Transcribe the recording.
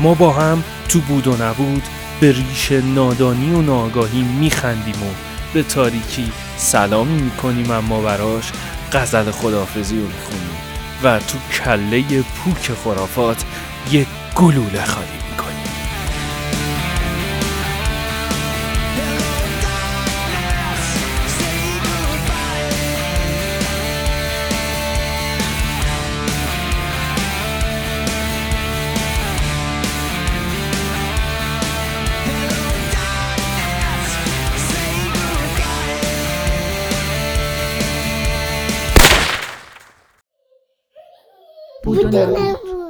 ما با هم تو بود و نبود به ریش نادانی و ناگاهی میخندیم و به تاریکی سلامی می‌کنیم اما براش غزل خدافزی رو می‌خونیم و تو کله پوک خرافات یک گلوله خالی. می‌کنیم بود و نبود